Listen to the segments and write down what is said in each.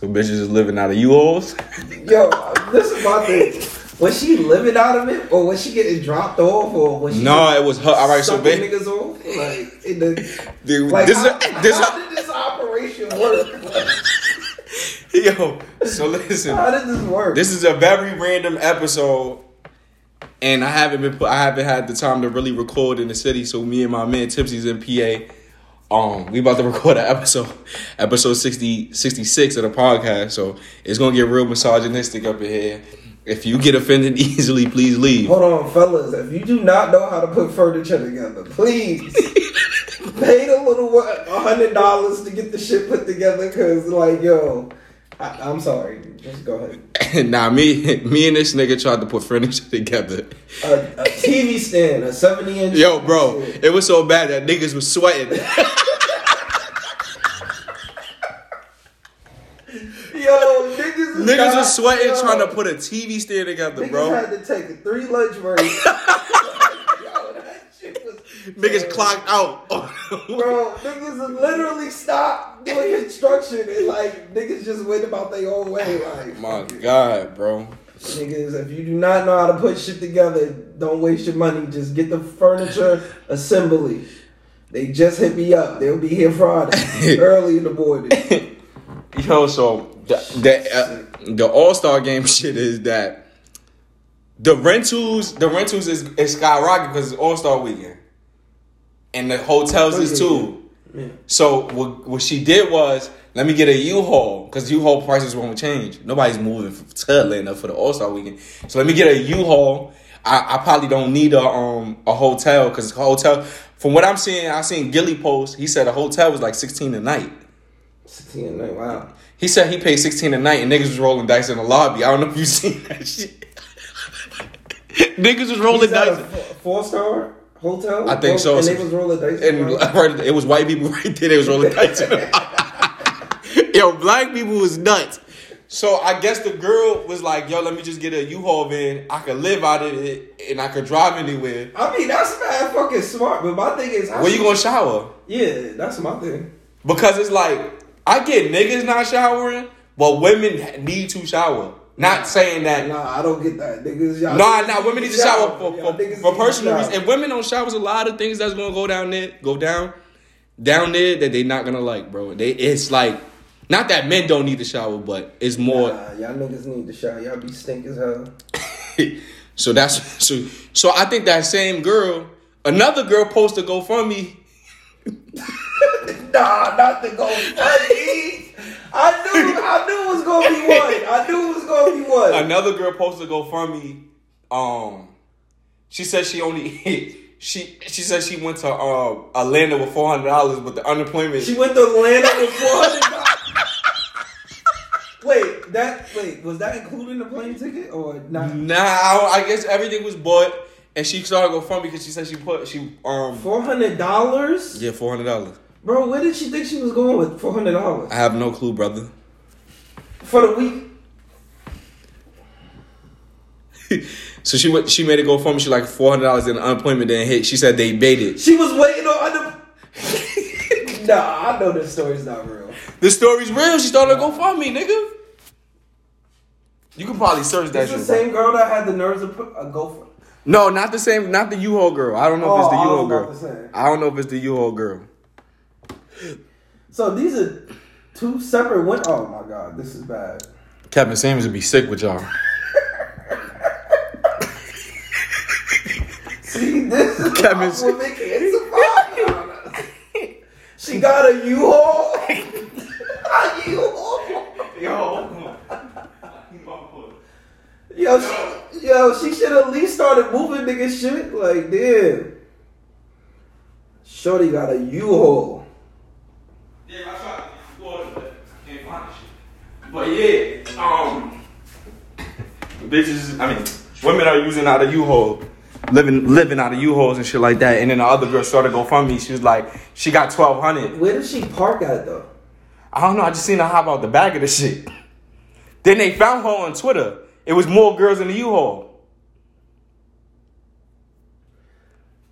So bitches is living out of U-Hauls. Yo, this is my thing. Was she living out of it, or was she getting dropped off, or was she? No, it was her. All right, so sucking babe, niggas off, like in the. dude, Like, this how, is this how did this operation work? Like, yo. So listen, how did this work? this is a very random episode, and I haven't been put, I haven't had the time to really record in the city. So me and my man Tipsy's in PA. Um, we about to record an episode, episode 60, 66 of the podcast. So it's gonna get real misogynistic up in here. If you get offended easily, please leave. Hold on, fellas. If you do not know how to put furniture together, please pay the little what a hundred dollars to get the shit put together. Cause like, yo, I, I'm sorry. Just go ahead. nah, me, me and this nigga tried to put furniture together. A, a TV stand, a seventy inch. Yo, bro, it was so bad that niggas was sweating. Yo, niggas, is niggas not- was sweating yo, trying to put a TV stand together, Niggas bro. had to take a three lunch break. yo, that shit was. Niggas clocked out. Bro, niggas literally stopped doing construction and like niggas just went about their own way. Like, My God, bro. Niggas, if you do not know how to put shit together, don't waste your money. Just get the furniture assembly. They just hit me up. They'll be here Friday, early in the morning. Yo, so the the, uh, the All Star Game shit is that the rentals the rentals is, is skyrocketing because it's All Star Weekend, and the hotels is too. Yeah. So what, what she did was let me get a U-Haul because U-Haul prices won't change. Nobody's moving to Atlanta for the All Star Weekend. So let me get a U-Haul. I, I probably don't need a um a hotel because hotel. From what I'm seeing, I seen Gilly post. He said a hotel was like 16 a night. 16 at night, wow. He said he paid 16 a night and niggas was rolling dice in the lobby. I don't know if you seen that shit. niggas was rolling Is that a dice. four star hotel? I think so. And they was rolling dice. And right? right, it was white people right there. They was rolling dice. in the lobby. Yo, black people was nuts. So I guess the girl was like, "Yo, let me just get a U-Haul van. I could live out of it, and I could drive anywhere. I mean, that's mad fucking smart. But my thing is, how Where you gonna shower? Yeah, that's my thing. Because it's like I get niggas not showering, but women need to shower. Not saying that Nah, I don't get that. Niggas, y'all Nah, nah, women need to shower for, Y'all for, for personal reasons. If women don't shower, there's a lot of things that's gonna go down there, go down, down there that they not gonna like, bro. They it's like not that men don't need to shower, but it's more. Nah, y'all niggas need to shower. Y'all be stink as hell. so that's so. So I think that same girl, another girl posted GoFundMe. Nah, not the go funny. I knew, I knew it was gonna be one. I knew it was gonna be one. Another girl posted GoFundMe. Um, she said she only. She she said she went to uh, Atlanta with four hundred dollars, but the unemployment. She went to Atlanta with four hundred dollars. Wait, that wait was that including the plane ticket or not? Nah, I I guess everything was bought, and she started GoFundMe because she said she put she um Four hundred dollars, yeah four hundred dollars. Bro. Where did she think she was going with four hundred dollars I have no clue, brother. for the week? So she went, she made it go for me. She like four hundred dollars, in an unemployment didn't hit. She said they baited. She was waiting on under. nah, I know this story's not real. The story's real. She started a me, nigga. You can probably search that It's the same girl that had the nerves to put a go for. No, not the same. Not the U-Haul girl. I don't know if it's the Oh, oh U-Haul girl. to. I don't know if it's the U-Haul girl. So these are two separate. Win- oh my god, this is bad. Kevin Samuels would be sick with y'all. See, this is Kevin- Kevin. women can't survive. on us. She got a U-Haul. a U-Haul. Yo. Yo, she, yo, she should at least started moving nigga shit. Like, damn. Shorty got a U-Haul. Yeah, I tried to but can't find shit. But yeah, um, bitches. I mean, women are using out of U-Haul, living living out of U-Hauls and shit like that. And then the other girl started GoFundMe. She was like, she got twelve hundred. Where did she park at though? I don't know. I just seen her hop out the back of the shit. Then they found her on Twitter. It was more girls in the U-Haul.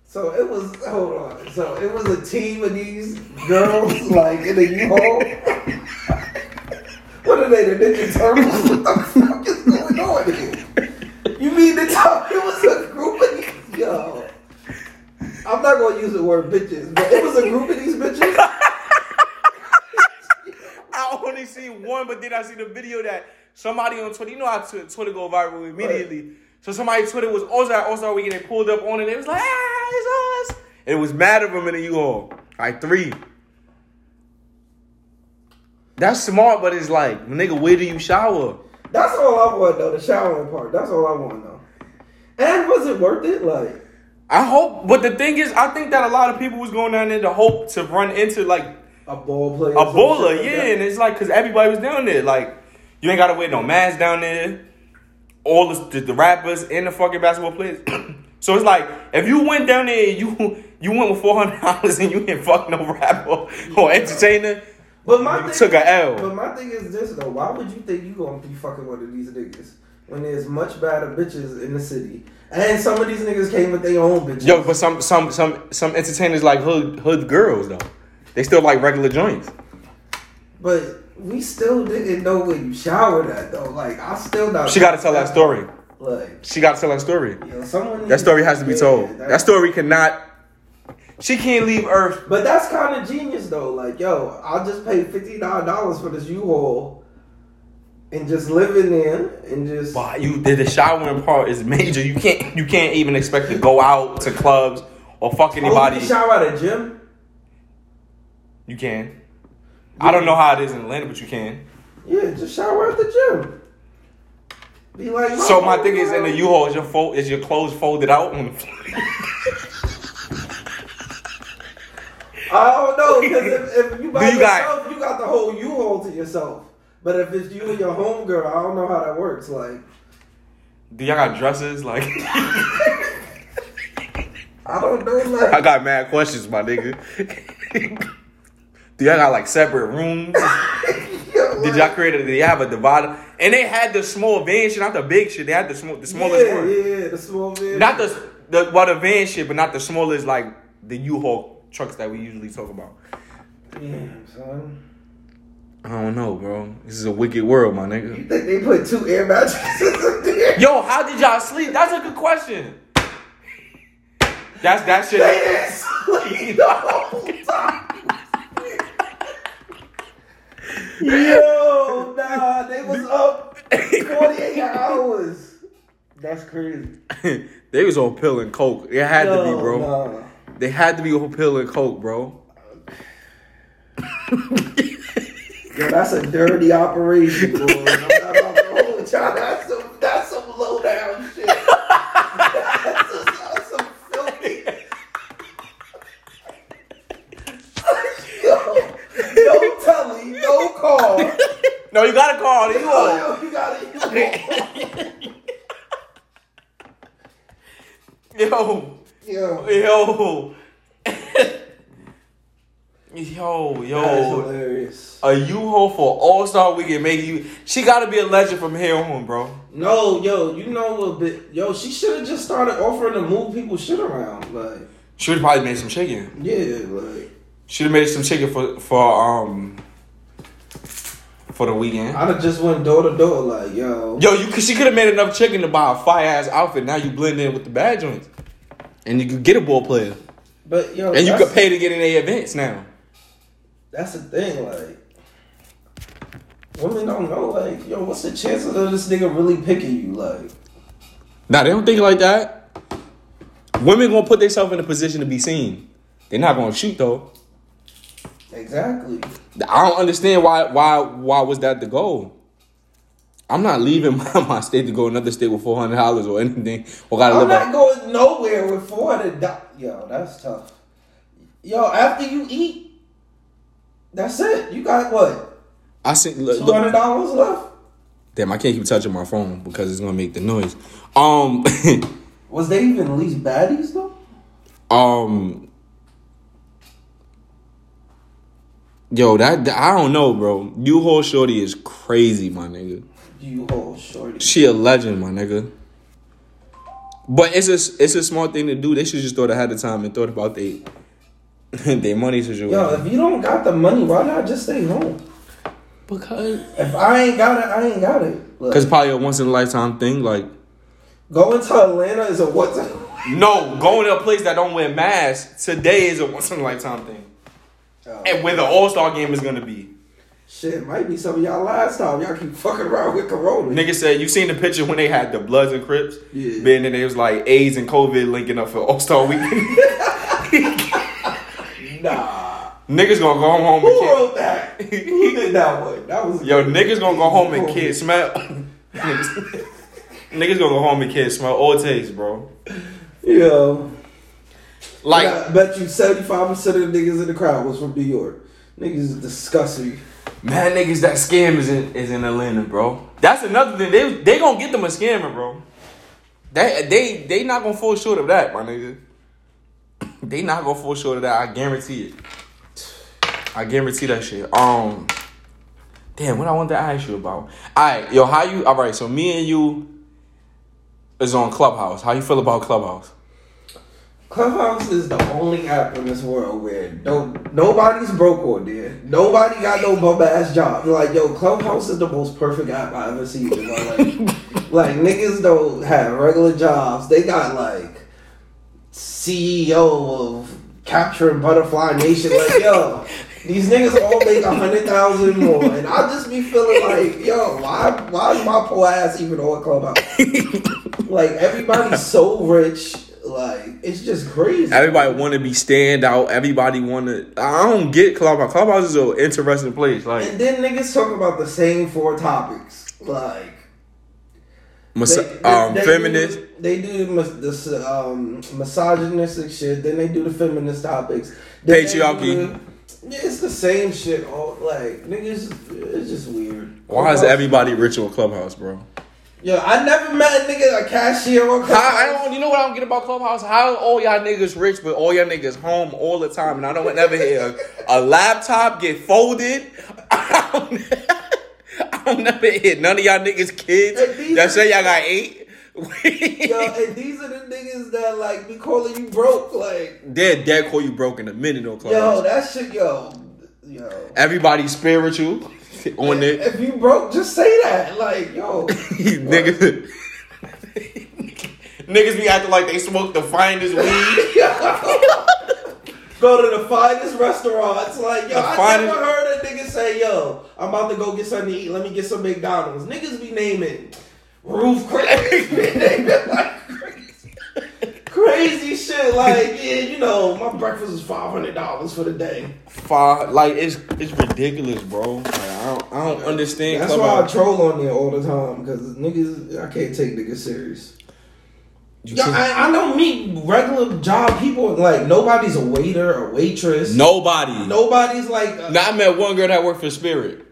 So it was hold on. So it was a team of these girls like in a U-Haul. what are Terminator Ninja Turtles. What the fuck is going on here? You mean to tell me it was a group of these? Yo. I'm not gonna use the word bitches, but it was a group of these bitches. I only seen one, but then I see the video that somebody on Twitter, you know how Twitter go viral immediately. So somebody Twitter was All Star All Star Weekend. They pulled up on it. It was like, ah, us. And it was mad of them in the U-Haul. Like three. That's smart, but it's like, nigga, where do you shower? That's all I want though, the showering part. That's all I want though. And was it worth it? Like I hope, but the thing is, I think that a lot of people was going down there to hope to run into like a ball player. a bowler, yeah, and it's like because everybody was down there. Like you ain't gotta wear no mask down there. All the, the, the rappers and the fucking basketball players. So it's like if you went down there, and you you went with four hundred dollars and you didn't fuck no rapper or entertainer. But my You thing, took a L. But my thing is this though: Why would you think you gonna be fucking one of these niggas when there's much better bitches in the city? And some of these niggas came with their own bitches. Yo, but some some some some entertainers like hood hood girls though. They still like regular joints. But we still didn't know where you showered at though. Like I still not. She got to tell that story. Like She got to tell her story. yo. That story has to be told. That story cannot. She can't leave Earth. But that's kind of genius though. Like yo, I'll just pay fifty nine dollars for this U-Haul and just live in there and just. But you the, the showering part is major. You can't you can't even expect to go out to clubs or fuck Oh, you anybody. shower at a gym. You can. I don't know how it is in Atlanta, but you can. Yeah, just shower at the gym. Be like. So my thing is in the U-Haul is your fold is your clothes folded out on the floor. I don't know because if, if you by Do you got- yourself, you got the whole U-Haul to yourself. But if it's you and your homegirl, I don't know how that works. Like, Do y'all got dresses? Like I don't know. Like, I got mad questions, my nigga. Do y'all got like separate rooms? Did y'all create a? Did y'all have a divider? And they had the small van shit, not the big shit. They had the small, the smallest yeah, one. yeah, the small van. Not the the well the van shit, but not the smallest like the U-Haul trucks that we usually talk about. Damn, son. I don't know, bro. This is a wicked world, my nigga. You think they put two air mattresses in there? Yo, how did y'all sleep? That's a good question. That's that shit. They didn't sleep the whole time. Yo, nah, they was up 48 hours. That's crazy. they was on pill and coke. It had to be, bro. nah. They had to be on pill and coke, bro. Yo, that's a dirty operation, bro. I'm not about to hold y'all. That's some, that's some low down shit. That's, some- that's some filthy. Yo, no telly, no call. No, you gotta call the U-Haul. Yo, you gotta. Yo, Yo, yo, yo, that is yo. hilarious. A U-Haul for All Star Weekend make you. She gotta be a legend from here on, bro. No, yo, you know what? Bit, yo, she should have just started offering to move people shit around. Like, She would probably made some chicken. yeah, like. She'd have made some chicken for for um for the weekend. I'd have just went door to door, like, yo. Yo, you she could have made enough chicken to buy a fire ass outfit. Now you blend in with the bad joints, and you can get a ball player, But yo, and you could pay to get in their events now. That's the thing, like. Women don't know, like, yo, what's the chances of this nigga really picking you? Like, Nah, they don't think like that. Women gonna put themselves in a position to be seen. They're not gonna shoot though. exactly. I don't understand why why why was that the goal? I'm not leaving my, my state to go another state with four hundred dollars or anything. Or gotta I'm live not up. going nowhere with four hundred dollars. Yo, that's tough. Yo, after you eat, that's it. You got what? I see. Look, Two hundred dollars left. damn, I can't keep touching my phone because it's gonna make the noise. Um, Was they even at least baddies though? um, yo, that I don't know, bro. U Haul Shorty is crazy, my nigga. You whole shorty. She a legend, my nigga. But it's a it's a smart thing to do. They should just thought ahead of time and thought about they their money situation. Yo, if you don't got the money, why not just stay home? Because If I ain't got it, I ain't got it. Look, because probably a once in a lifetime thing. Like going to Atlanta is a what's no, going to a place that don't wear masks today is a once in a lifetime thing. Oh, And where the All Star game is gonna be. Shit, might be some of y'all last time. Y'all keep fucking around with Corona. Nigga said you seen the picture when they had the Bloods and Crips. Yeah. Then it was like AIDS and COVID linking up for All Star Weekend. Nah. niggas gonna go home Who and kill. wrote that? Who did that one? That was Yo, niggas gonna go home and kid smell. niggas, gonna go home and kid smell all taste, bro. Yo, Like I bet you seventy five percent of the niggas in the crowd was from New York. Niggas is disgusting. Mad niggas that scam is in is in Atlanta, bro. That's another thing. They they gonna get them a scammer, bro. They they they not gonna fall short of that, my nigga. They not gonna fall short of that. I guarantee it. I guarantee that shit. Um, damn, what I want to ask you about. All right, yo, how you? All right, so me and you is on Clubhouse. How you feel about Clubhouse? Clubhouse is the only app in this world where no nobody's broke on there. Nobody got no bum ass job. Like yo, Clubhouse is the most perfect app I ever seen. in my life. like niggas don't have regular jobs. They got like CEO of capturing Butterfly Nation. Like yo, these niggas all make a hundred thousand more, and I just be feeling like yo, why why is my poor ass even on Clubhouse? like everybody's so rich. Like it's just crazy. Everybody want to be stand out. Everybody want to. I don't get Clubhouse. Clubhouse is an interesting place. Like, And then niggas talk about the same four topics, like mis- they- they- um, they feminist. Do, they do this um, misogynistic shit. Then they do the feminist topics. Then Patriarchy. do it's the same shit. All like niggas, it's just weird. Why is everybody rich on Clubhouse, bro? Yo, I never met a nigga a cashier How, Clubhouse. I don't. You know what I don't get about Clubhouse? How all y'all niggas rich, but all y'all niggas home all the time, and I don't ever hear a, a laptop get folded. I don't, I don't never hear none of y'all niggas kids that say y'all got eight. Yo, and these are the niggas that like be calling you broke. Like, They're dead call you broke in a minute on Clubhouse. yo, that shit, yo, yo. Everybody's spiritual on it. If you broke, just say that. Like, yo. niggas, niggas be acting like they smoke the finest weed. go to the finest restaurants. Like, yo, The I finest- never heard a nigga say, yo, I'm about to go get something to eat. Let me get some McDonald's. Niggas be naming roof crazy. crazy. Shit. Like, yeah, you know, my breakfast is $500 for the day. Five, like it's it's ridiculous, bro. Like, don't I don't understand. That's why I troll on there all the time. Because niggas, I can't take niggas serious. I, I don't meet regular job people. Like, nobody's a waiter or waitress. Nobody. Nobody's like, uh, Now I met one girl that worked for Spirit.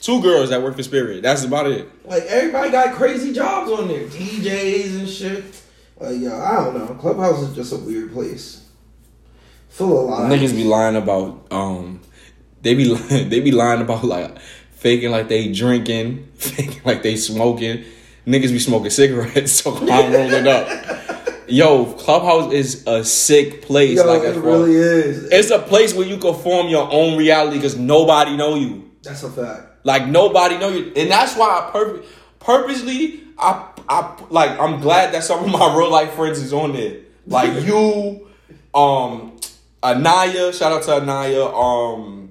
Two girls that worked for Spirit. That's about it. Like everybody got crazy jobs on there, DJs and shit. Like yo, I don't know. Clubhouse is just a weird place. Full of lies. Niggas be lying about um they be lying, they be lying about like faking like they drinking, faking like they smoking. Niggas be smoking cigarettes, so I'm rolling up. Yo, Clubhouse is a sick place. Yo, like it really is. It's a place where you can form your own reality because nobody know you. That's a fact. Like nobody know you, and that's why I purpose purposely I I like I'm glad that some of my real life friends is on there. Like you, um, Anaya. Shout out to Anaya. Um,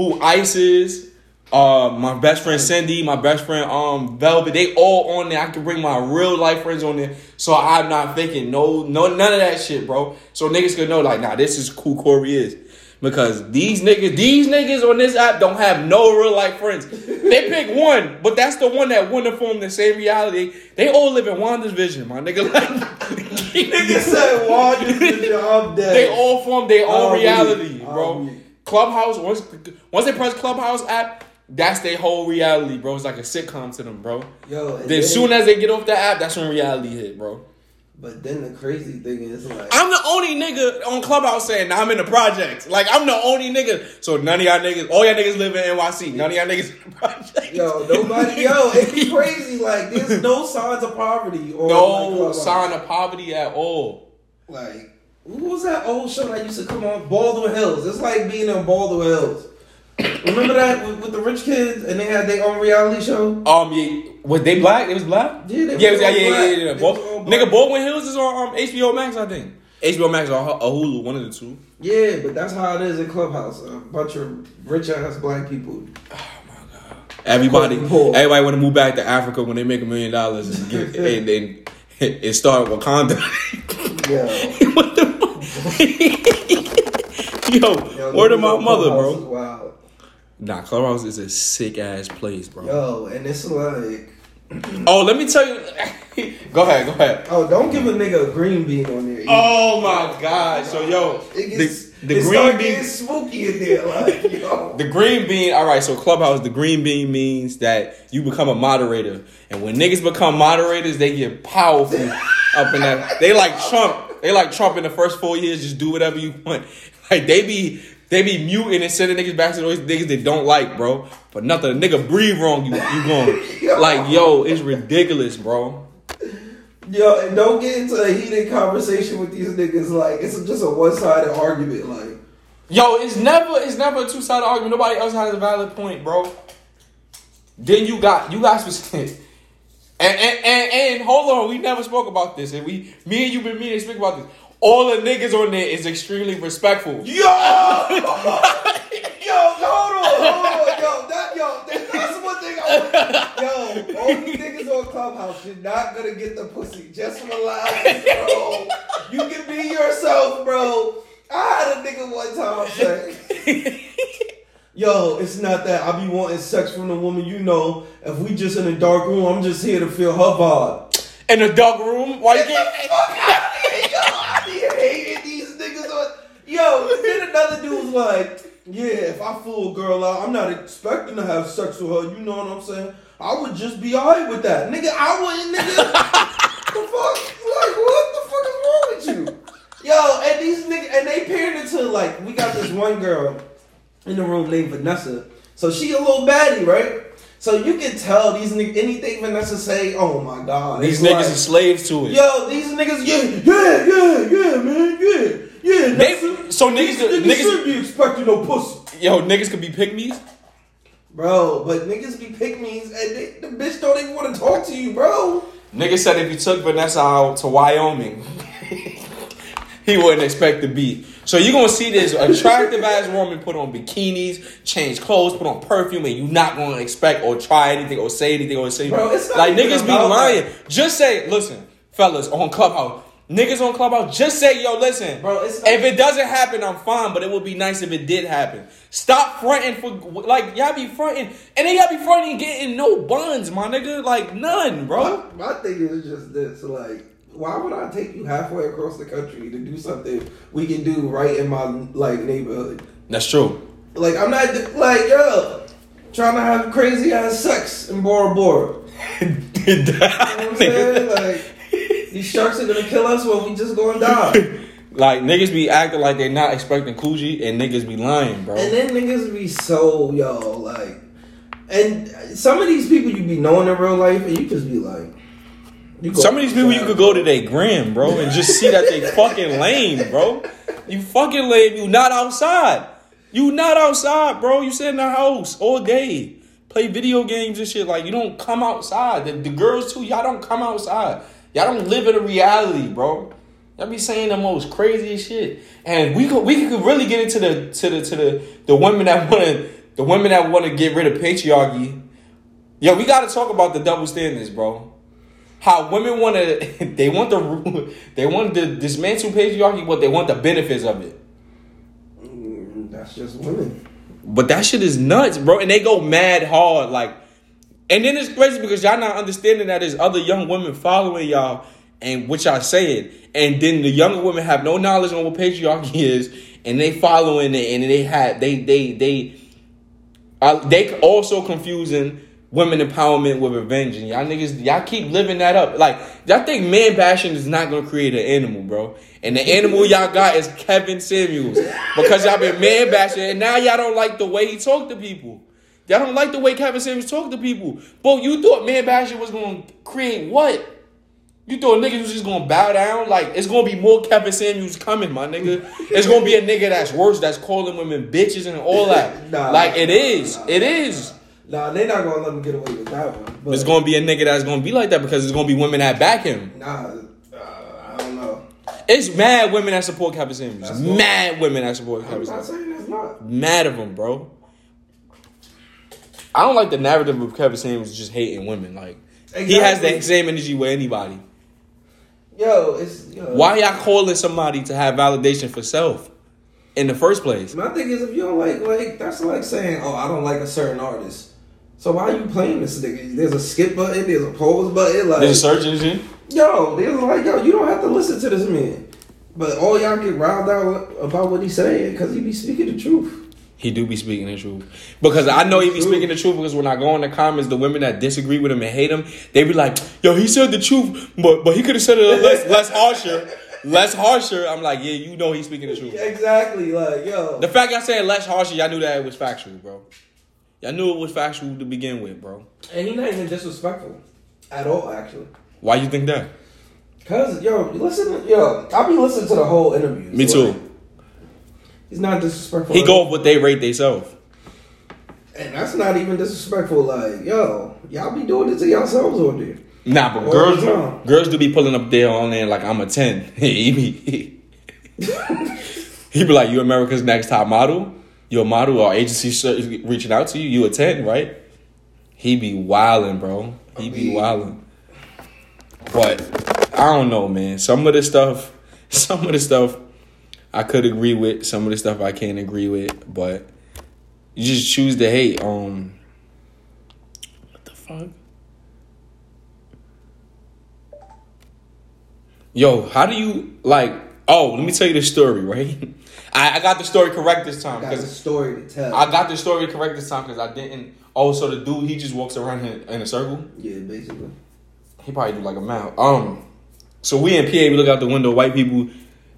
who Ice is. Uh, my best friend Cindy, my best friend um Velvet, they all on there. I can bring my real life friends on there, so I'm not faking no, no, none of that shit, bro. So niggas can know, like, nah, this is who Corey is, because these niggas, these niggas on this app don't have no real life friends. They pick one, but that's the one that wouldn't form the same reality. They all live in Wanda's vision, my nigga. Like, said, "Why you did your up dead?" they all form their own reality, bro. Clubhouse once once they press Clubhouse app, that's their whole reality, bro. It's like a sitcom to them, bro. Yo, Then then, soon as they get off the app, that's when reality hit, bro. but then the crazy thing is like, I'm the only nigga on Clubhouse saying I'm in the projects. Like I'm the only nigga. So none of y'all niggas, all y'all niggas live in NYC. None of y'all niggas in the projects. yo, nobody, yo, it be crazy. Like, there's no signs of poverty. Like, no Clubhouse. sign of poverty at all. Like, what was that old show that used to come on? Baldwin Hills. It's like being on Baldwin Hills. Remember that with, with the rich kids and they had their own reality show? Um, yeah, was they black? It was black. Yeah, they yeah, was yeah, yeah, yeah, yeah, They yeah. was Bo- all black. nigga, Baldwin Hills is on um, HBO Max, I think. HBO Max or, Hulu, one of the two. Yeah, but that's how it is in Clubhouse. A bunch of rich ass black people. Everybody, Cool. everybody everybody want to move back to Africa when they make a million dollars and get and then and start Wakanda. Yeah. what the? Yo, Yo, word of my on mother, bro. Wild. Nah, Clubhouse is a sick ass place, bro. Yo, and it's like, Oh, let me tell you. go ahead, go ahead. oh, don't give a nigga a green bean on there. Oh my god! So yo, it gets, the, the it green bean, getting spooky in there. Like, yo. the green bean. All right, so clubhouse. The green bean means that you become a moderator, and when niggas become moderators, they get powerful up in that. They like Trump. They like Trump in the first four years. Just do whatever you want. Like they be. They be muting and sending niggas back to those niggas they don't like, bro. But nothing, a nigga breathe wrong, you you going like, yo, it's ridiculous, bro. Yo, and don't get into a heated conversation with these niggas. Like, it's just a one sided argument. Like, Yo, it's never it's never a two sided argument. Nobody else has a valid point, bro. Then you got you got specific. And, and and and hold on, we never spoke about this, and we me and you been meaning to speak about this. All the niggas on there is extremely respectful. yo, yo, hold on, hold on, yo, that, yo, that, that's one thing I. Yo, all these niggas on Clubhouse, you're not gonna get the pussy. Just relax, bro. You can be yourself, bro. I had a nigga one time say. Yo, it's not that I be wanting sex from the woman, you know. If we just in a dark room, I'm just here to feel her vibe. In the dark room, why you Get the get fuck out of here, yo. I be hating these niggas on. Yo, then another dude was like, yeah, if I fool a girl out, I'm not expecting to have sex with her. You know what I'm saying? I would just be alright with that. Nigga, I wouldn't, nigga. the fuck? Like, what the fuck is wrong with you? Yo, and these niggas, and they paired into like, we got this one girl in the room named Vanessa. So she a little baddie, right? So you can tell these niggas, anything Vanessa say, oh my god. these niggas like- are slaves to it? Yo, these niggas, yeah, yeah, yeah, yeah, man, yeah, yeah. They- so niggas- niggas, niggas- should be expecting no pussy, Yo, niggas could be pygmies. bro. But niggas be pygmies, and they, the bitch don't even want to talk to you, bro. Nigga said if you took Vanessa out to Wyoming, he wouldn't expect to beat. So you're gonna see this attractive ass woman put on bikinis, change clothes, put on perfume, and you're not gonna expect or try anything or say anything or say Bro, it's like niggas be lying. that. Just say, listen, fellas on Clubhouse. Niggas on Clubhouse, just say, yo, listen. Bro, if it doesn't happen, I'm fine, but it would be nice if it did happen. Stop fronting for, like, y'all be fronting, and then y'all be fronting getting no buns, my nigga. Like, none, bro. My, my thing is just this, like, why would I take you halfway across the country to do something we can do right in my like neighborhood? That's true. Like, I'm not like yo trying to have crazy ass sex in Bora Bora. You know what I'm saying? Like, these sharks are gonna kill us, well, we just gonna die. Like niggas be acting like they're not expecting Coogee, and niggas be lying, bro. And then niggas be so yo like, and some of these people you be knowing in real life, and you just be like, Some of these people you could go to their gram, bro, and just see that they fucking lame, bro. You fucking lame. You not outside. You not outside, bro. You sit in the house all day, play video games and shit. Like you don't come outside. The, the girls too. Y'all don't come outside. Y'all don't live in a reality, bro. Y'all be saying the most craziest shit, and we could we could really get into the to the to the the women that want to the women that want to get rid of patriarchy. Yo, we got to talk about the double standards, bro how women want to they want the they want to dismantle patriarchy but they want the benefits of it. That's just women. but that shit is nuts bro. And they go mad hard like and then it's crazy because y'all not understanding that there's other young women following y'all and what y'all saying. And then the younger women have no knowledge on what patriarchy is and they following it and they had they they they uh, they also confusing women empowerment with revenge, and y'all niggas, y'all keep living that up. Like, y'all think man bashing is not gonna create an animal, bro. And the animal y'all got is Kevin Samuels because y'all been man bashing, and now y'all don't like the way he talk to people. Y'all don't like the way Kevin Samuels talk to people. But you thought man bashing was gonna create what? You thought niggas was just gonna bow down? Like it's gonna be more Kevin Samuels coming, my nigga. It's gonna be a nigga that's worse, that's calling women bitches and all that. Nah, like it is, it is. Nah, they're not gonna let him get away with that one. But There's gonna be a nigga that's gonna be like that because it's gonna be women that back him. nah, uh, I don't know. It's mad women that support Kevin Samuels. That's cool. Mad women that support I'm Kevin not saying that's not. Mad of them, bro. I don't like the narrative of Kevin Samuels just hating women. Like he has the same energy with anybody. Yo, it's yo, Why y'all calling somebody to have validation for self in the first place? My thing is, if you don't like, like that's like saying, "Oh, I don't like a certain artist." So why are you playing this nigga? There's a skip button, there's a pause button. Like, There's a search engine. yo, there's like, yo, you don't have to listen to this man. But all y'all get riled out about what he's saying because he be speaking the truth. He do be speaking the truth because I know he be speaking the truth because when I go in the comments, the women that disagree with him and hate him, they be like, "Yo, he said the truth, but but he could have said it less less harsher, less harsher." I'm like, "Yeah, you know he's speaking the truth." Exactly, like yo. The fact y'all saying less harsher, y'all knew that it was factual, bro. Y'all knew it was factual to begin with, bro. and he's not even disrespectful at all, actually. Why you think that? Cause yo, listen, yo, I be listening to the whole interview. Me too. like, he's not disrespectful. He go with what they rate themselves. and that's not even disrespectful. Like yo, y'all be doing it to yourselves on there. Nah, but All girls, the girls do be pulling up there on there like I'm a ten. he be, he be like, "You America's Next Top Model. You a model or agency reaching out to you. You attend, right?" He be wildin', bro. He be mean- wildin'. But I don't know, man. Some of the stuff, some of the stuff, I could agree with. Some of the stuff I can't agree with. But you just choose to hate. Um, what the fuck? Yo, how do you like? Oh, let me tell you the story, right? I, I got the story correct this time Got because story to tell. I got the story correct this time because I didn't. Oh, so the dude he just walks around in, in a circle. yeah, basically. He probably do like a mile. Um, so we in PA, we look out the window. White people,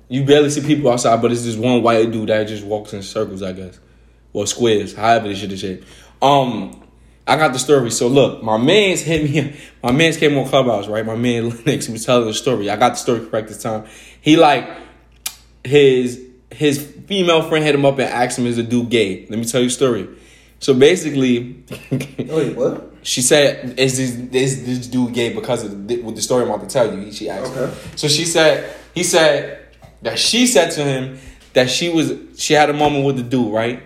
you barely see people outside, but it's this one white dude that just walks in circles, I guess, or squares, however this shit is shaped. Um, I got the story. So look, my man's hit me. My man's came on Clubhouse, right? My man Lennox was telling the story. I got the story correct this time. He like his his female friend hit him up and asked him, "Is the dude gay?" Let me tell you a story. So basically, Wait, what? she said, "Is this is this dude gay?" Because of the, with the story I'm about to tell you. She asked. Okay. Him. So she said, he said that she said to him that she was she had a moment with the dude, right?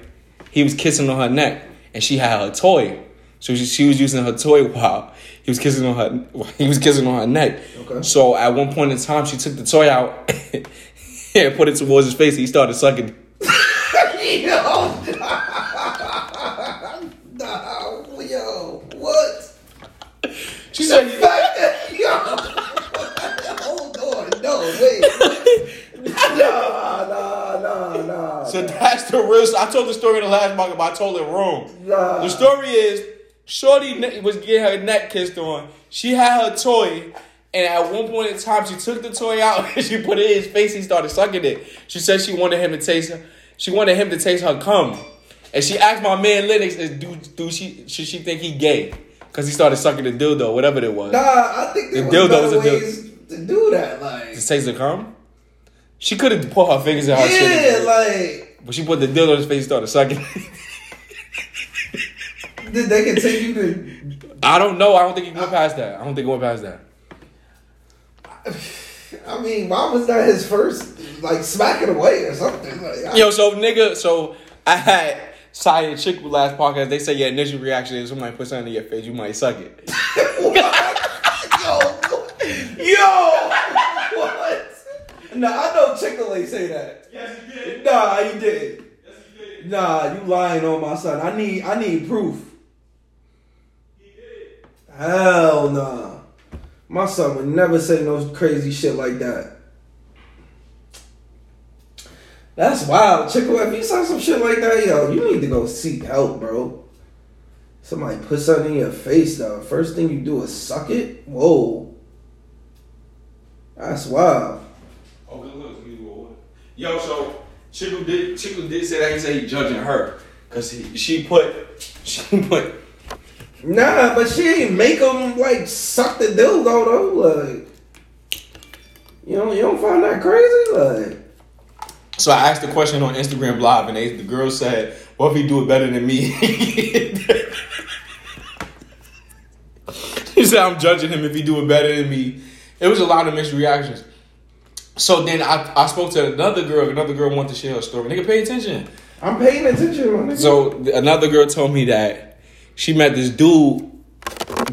He was kissing on her neck, and she had her toy. So she, she was using her toy while he was kissing on her. He was kissing on her neck. Okay. So at one point in time, she took the toy out and put it towards his face. And he started sucking. yo, nah, yo, what? She said, yo, hold on, no, wait, nah, nah, nah, nah. So that's the real. I told the story in the last market, but I told it wrong. Nah. The story is, Shorty was getting her neck kissed on. She had her toy, and at one point in time, she took the toy out and she put it in his face. He started sucking it. She said she wanted him to taste. She wanted him to taste her cum, and she asked my man "Is do do she should she think he gay?" Because he started sucking the dildo, whatever it was. Nah, I think The dildo was a dil- ways to do that. Like, To taste the cum. She could have put her fingers in her yeah, shit, like, but she put the dildo in his face. and started sucking. did they continue to? I don't know. I don't think he went past that. I don't think he went past that. I mean, why was that his first, like, smacking away or something? Like, I- Yo, so nigga, so I had Saya and Chick last podcast. They say your initial reaction is somebody put something in your face, you might suck it. yo, yo, what? Nah, I know Chick Fil A say that. Yes, you did. Nah, he did. Yes, he did. Nah, you lying on my son. I need, I need proof. He did. Hell nah. My son would never say no crazy shit like that. That's wild. Chick if you saw some shit like that, yo, you need to go seek help, bro. Somebody put something in your face, though. First thing you do is suck it? Whoa. That's wild. Oh, good looks. Give you. Yo, so Chickle did Chickle did say that he said he judging her because he, she put she put Nah, but she ain't make him, like, suck the dildo, though. Like, You don't you don't find that crazy? Like So I asked the question on Instagram Live, and they, the girl said, "What if he do it better than me?" she said, "I'm judging him if he do it better than me." It was a lot of mixed reactions. So then I, I spoke to another girl. Another girl wanted to share her story. Nigga, pay attention. I'm paying attention. My nigga. So another girl told me that she met this dude.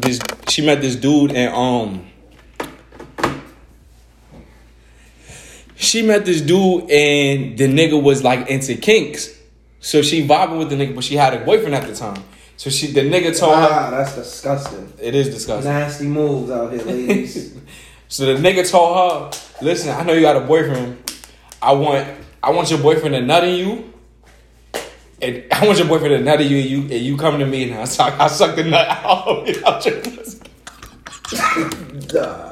This she met this dude and um. She met this dude and the nigga was like into kinks, so she vibing with the nigga, but she had a boyfriend at the time. So she the nigga told her ah, that's disgusting. it is disgusting. Nasty moves out here, ladies. So the nigga told her, "Listen, I know you got a boyfriend. I want I want your boyfriend to nut in you, and I want your boyfriend to nut in you, and you and you come to me and I suck I suck the nut out of your pussy." Duh.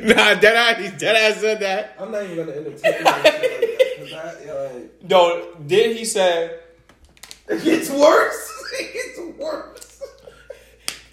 Nah, dead ass, dead ass said that. I'm not even gonna entertain that shit like that. 'cause I, like, No, then he said it gets worse. It gets worse.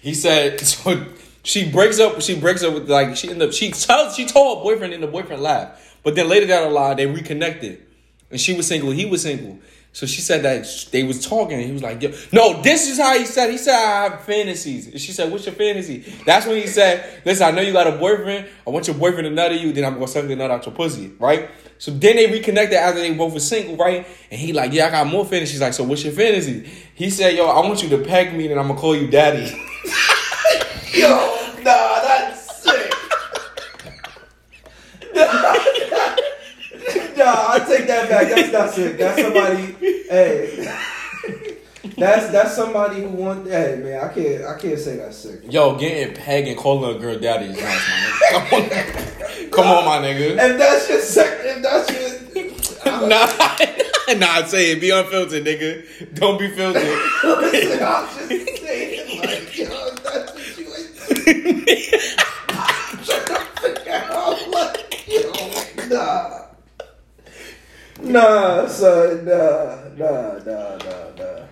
he said so she breaks up she breaks up with like she ended up she tells she told her boyfriend and the boyfriend laughed. But then later down the line they reconnected. And she was single, he was single. So she said that they was talking. And he was like, Yo. "No, this is how he said. He said I have fantasies." And she said, "What's your fantasy?" That's when he said, "Listen, I know you got a boyfriend. I want your boyfriend to nut at you. Then I'm gonna suck the nut out your pussy, right?" So then they reconnected after they both were single, right? And he like, "Yeah, I got more fantasies." She's like, so what's your fantasy? He said, "Yo, I want you to peg me, and I'm gonna call you daddy." Yo, nah, that's sick. nah, I take that back. That's not sick. That's somebody. Hey, that's that's somebody who want. Hey, man, I can't I can't say that's sick. Yo, getting pegged and calling a girl daddy is nice, man. Come on, come on, my nigga. If that's your sec, if that's your. Nah, nah, say it. Be unfiltered, nigga. Don't be filtered. Listen, I'm just saying, like, yo, that's what you ain't. Trying to figure out, like, yo, nah. Nah, son, nah, nah, nah, nah, nah.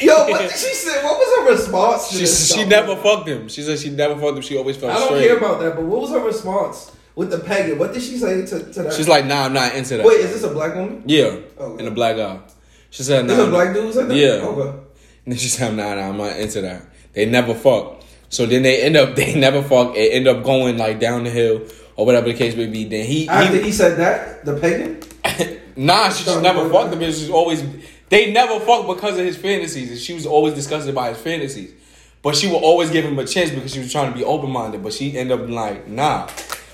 Yo, what did she say? What was her response to She, this? she never fucked him. She said she never fucked him. She always felt I don't straight. care about that, but what was her response with the pegging? What did she say to, to that? She's like, nah, I'm not into that. wait, is this a black woman? yeah, oh, Okay. and a black guy. She said, nah. This a black dude? That? Yeah. Okay. And then she said, nah, nah, I'm not into that. They never fuck. So then they end up, they never fuck. It end up going like down the hill or whatever the case may be. Then he, After he he said that, the pegging. nah, she just never fucked him. Was always, they never fucked because of his fantasies. And she was always disgusted by his fantasies. But she would always give him a chance because she was trying to be open minded. But she ended up like, nah,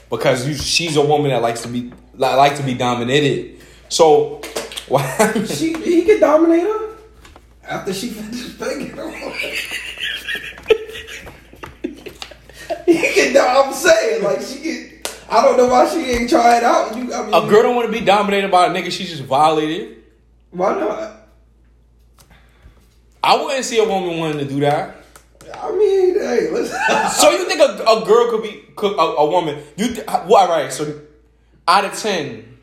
because you, she's a woman that likes to be like, like to be dominated. So, happened? She he could dominate her after she finished pegging he can. I'm saying like she can. I don't know why she ain't try it out. You, I mean, A girl don't want to be dominated by a nigga she just violated. Why not? I wouldn't see a woman wanting to do that. I mean, hey, listen. So you think a, a girl could be could, a, a woman? You th- well, all right. So out of ten,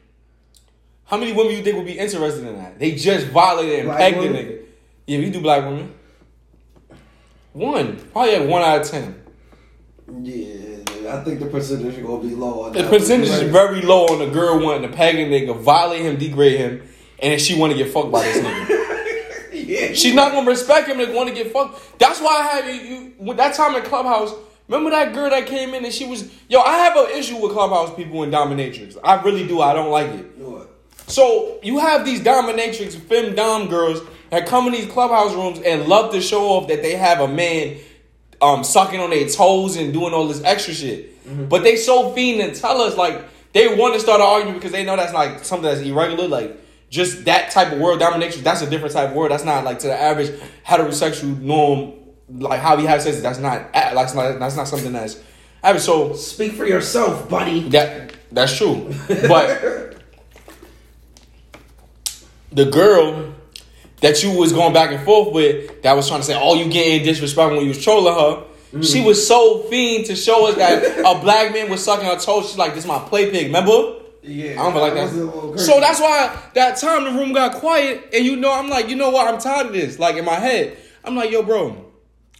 how many women you think would be interested in that? They just violated and Black pegged the nigga. Yeah, we do black women. One, probably at one out of ten. yeah, I think the percentage is gonna be low on The that. percentage is very low on the girl wanting to peg a nigga, violate him, degrade him, and she want to get fucked by this nigga. yeah. She's not gonna respect him and want to get fucked. That's why I had you, you with that time in Clubhouse. Remember that girl that came in and she was yo. I have an issue with Clubhouse people and dominatrix. I really do. I don't like it. What? So you have these dominatrix femme dom girls that come in these clubhouse rooms and love to show off that they have a man um sucking on their toes and doing all this extra shit. But they so fiend and tell us like they want to start an argument because they know that's like something that's irregular, like just that type of world domination. That's a different type of word. That's not like to the average heterosexual norm, like how we have sex. That's not that's not that's not something that's average. So Speak for yourself, buddy. that that's true. But the girl that you was going back and forth with that was trying to say, "Oh, you getting disrespectful when you was trolling her." She was so fiend to show us that a black man was sucking her toes. She's like, "This is my play pig." Remember? Yeah, I don't feel like was a little that. So that's why that time the room got quiet, and you know, I'm like, you know what? I'm tired of this. Like in my head, I'm like, yo, bro.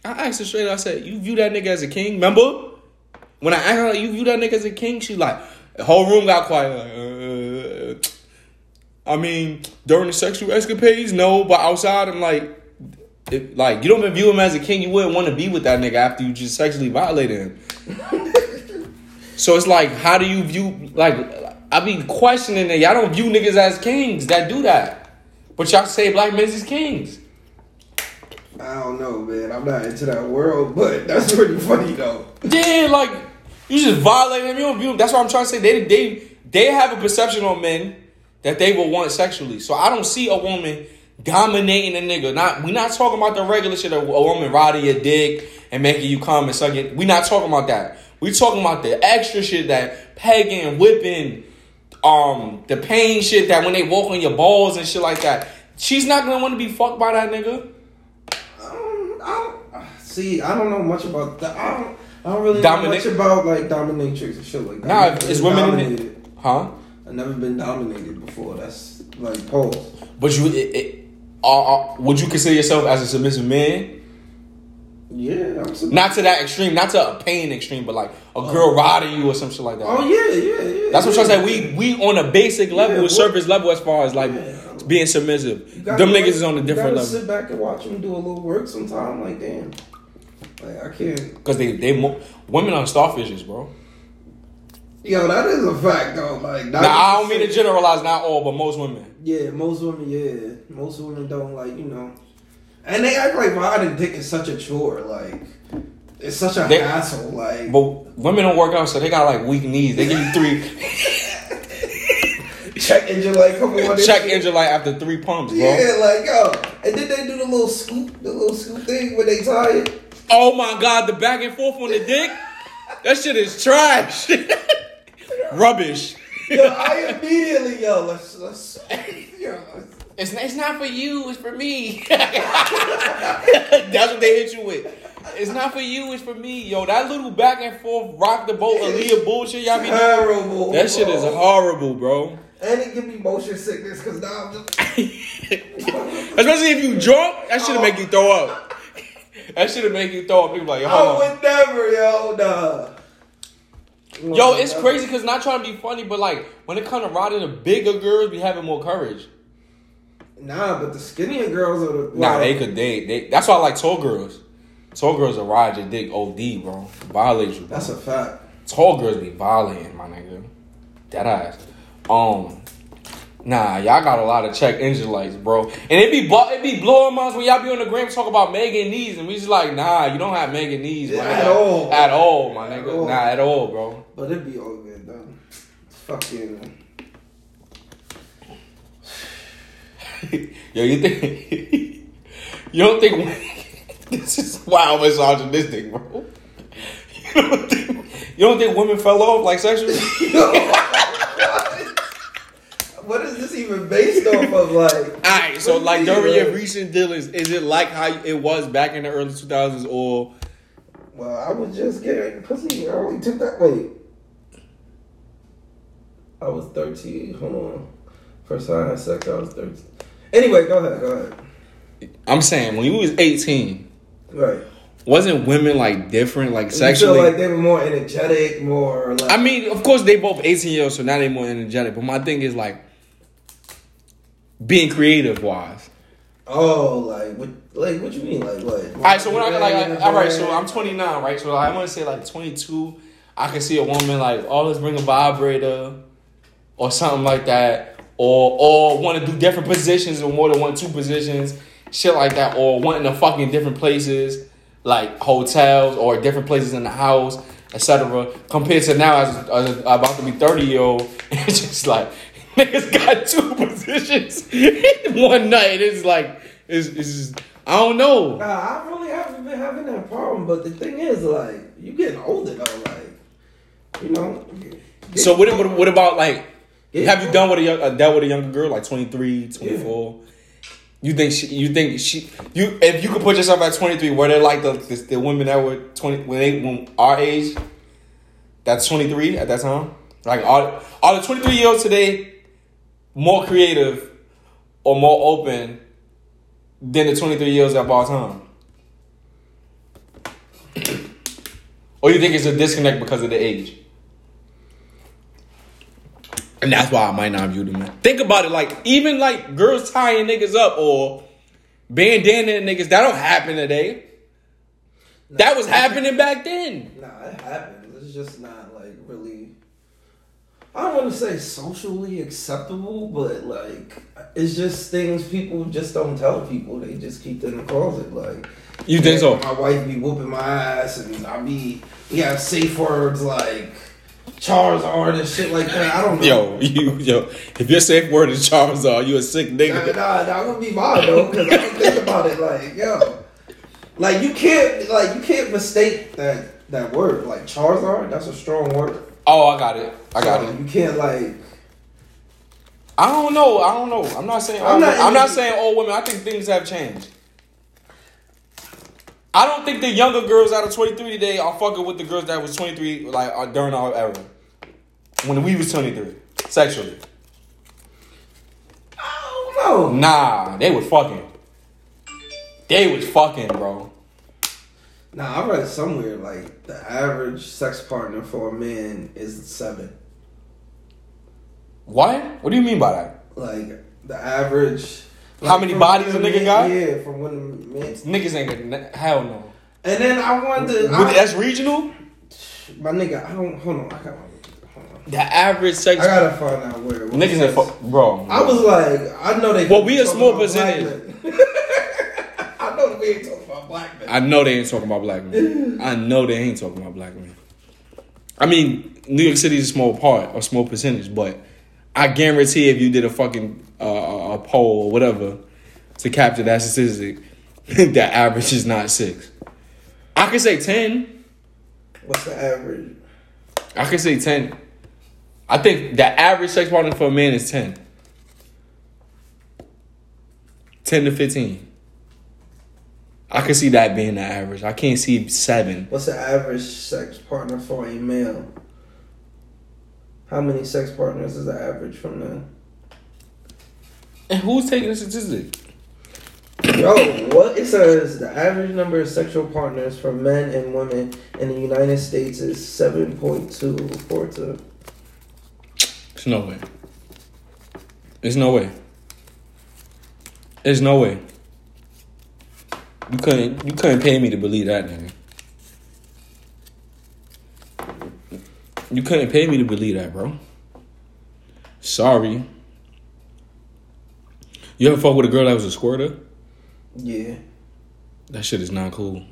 I asked her straight. I said, "You view that nigga as a king? Remember?" When I asked her, you view that nigga as a king, she like, the whole room got quiet. Like, uh, I mean, during the sexual escapades, no, but outside, I'm like, if, like you don't even view him as a king, you wouldn't want to be with that nigga after you just sexually violated him. so it's like, how do you view? Like, I be questioning that y'all don't view niggas as kings that do that, but y'all say black men is kings. I don't know, man. I'm not into that world, but that's pretty funny though. Yeah, like you just violate him. You don't view him. That's what I'm trying to say. They they they have a perception on men that they will want sexually. So I don't see a woman dominating a nigga. Not we're not talking about the regular shit of a woman riding your dick and making you come and suck it. We not talking about that. We're talking about the extra shit that pegging, whipping, um, the pain shit that when they walk on your balls and shit like that. She's not gonna want to be fucked by that nigga. Um, I don't, see, I don't know much about that. I don't, I don't really Dominate- know much about like dominatrix and shit like that. Nah, it's been women it. Huh? I've never been dominated before. That's like pause. But you, it, it, uh, uh, would you consider yourself as a submissive man? Yeah, I'm Not to that extreme, not to a pain extreme, but like a girl riding you or some shit like that. Oh yeah, yeah, yeah. That's what I'm yeah. trying to say. We we on a basic level, Yeah, what- surface level as far as like Yeah. being submissive. Them niggas is on a different level Sit back and watch them do a little work sometime. Like damn, like I can't. because they they women are starfishes, bro. Yo, that is a fact though. Like Now I don't mean to generalize, not all, but most women. Yeah, most women. Yeah, most women don't like you know, and they act like riding dick is such a chore. Like it's such a They- hassle. Like But women don't work out, so they got like weak knees. They give you three check engine light come on. check engine light after three pumps, bro. Yeah, like yo, and then they do the little scoop, the little scoop thing when they tired. Oh my god, the back and forth on the dick, that shit is trash. Rubbish. Yo, I immediately yo, let's let's yo. Let's, It's, it's not for you, it's for me. That's what they hit you with. It's not for you, it's for me. Yo, that little back and forth rock the boat Aaliyah bullshit y'all be doing. terrible. That shit is horrible, bro. And it give me motion sickness because now I'm just. Especially if you drunk, that shit'll make you throw up. That shit'll make you throw up. People like, yo, I hold on. would never, yo, nah. Yo, it's crazy because not trying to be funny, but like when it comes to riding the bigger girls, be having more courage. Nah, but the skinnier girls are the. Nah, they could they they. That's why I like tall girls. Tall girls are ride your dick OD, bro. Violate you. Bro. That's a fact. Tall girls be violating, my nigga. That ass. Um, nah, y'all got a lot of check engine lights, bro. And it be bu- it be blowing minds when y'all be on the gram talk about Megan knees, and we just like, nah, you don't have Megan knees, my At all. At all, my At nigga. all. Nah, at all, bro. But it be all good, though. Fucking. Uh, Yo, you think you don't think this is wild misogynistic, bro? You don't think you don't think women fell off like sexually? What is this even based off of? Like. Alright, so like during your recent dealings, is it like how it was back in the early two thousands, or Well, I was just getting pussy early took that. Wait. I was 13. Hold on. First time I had sex, I was 13. Anyway, go ahead, go ahead. I'm saying when you was eighteen, Right. wasn't women like different, like You sexually? feel like they were more energetic, more like. I mean, of course they both eighteen years, so now they more energetic. But my thing is like being creative wise. oh, like what? Like what you mean? Like what? All right, so when I like, all right, so I'm 29, right? So I want to say like 22. I can see a woman like, oh, let's bring a vibrator or something like that, or or want to do different positions or more than one, two positions, shit like that, or wanting to fuck in different places like hotels or different places in the house, etc. Compared to now, as, as about to be 30 year old, it's just like niggas got two positions one night. It's like it's, it's just, I don't know. Nah, I really haven't been having that problem. But the thing is, like, you getting older though, like, you know. So what, what, what about like Yeah. have you done with a young, uh, dealt with a younger girl like 23, 24? You think she you think she you if you could put yourself at 23 were they like the, the the women that were 20 when they when our age that's 23 at that time? Like all are the 23 year olds today more creative or more open than the 23 year olds of our time? Or Or you think it's a disconnect because of the age? And that's why I might not view them. Think about it, like even like girls tying niggas up or bandana niggas, that don't happen today. that was happening back then. Nah, it happens. It's just not like really. I don't want to say socially acceptable, but like it's just things people just don't tell people. They just keep in the closet. Like You think so? My wife be whooping my ass, and I be we have safe words like Charizard and shit like that. I don't know. Yo, you yo, if your safe word is Charizard, you a sick nigga. Nah, nah, that would be mine though, because I don't think about it like, yo, like you can't, like you can't mistake that that word, like Charizard. That's a strong word. Oh, I got it. I got So it. You can't like, I don't know. I don't know. I'm not saying. I'm not women- I'm not saying all women. I think things have changed. I don't think the younger girls out of 23 today are fucking with the girls that was 23 like uh, during our era when we was 23 sexually. I don't know. Nah, they was fucking. They was fucking, bro. Nah, I read somewhere like the average sex partner for a man is seven. What? What do you mean by that? Like the average. How many bodies a nigga got? Yeah, from when men. Niggas ain't gonna. Hell no. And then I wanted. But I, that's regional. my nigga, I don't. Hold on, I got. The average sex. I gotta find out where. niggas ain't fuck, bro. I was like, I know they. Well, we a small percentage. men. I know that we ain't talking about black men. I know they ain't talking about black men. I know they ain't talking about black men. I mean, New York City is a small part, a small percentage, but I guarantee if you did a fucking uh, a poll or whatever to capture that statistic, the average is not six. I could say ten. What's the average? I could say ten. I think the average sex partner for a man is ten. Ten to fifteen. I could see that being the average. I can't see seven. What's the average sex partner for a male? How many sex partners is the average from men? And who's taking the statistic? Yo, what it says the average number of sexual partners for men and women in the United States is seven point two four two. There's no way. There's no way. There's no way. You couldn't you couldn't pay me to believe that nigga. You couldn't pay me to believe that, bro. Sorry. You ever fuck with a girl that was a squirter? Yeah. That shit is not cool.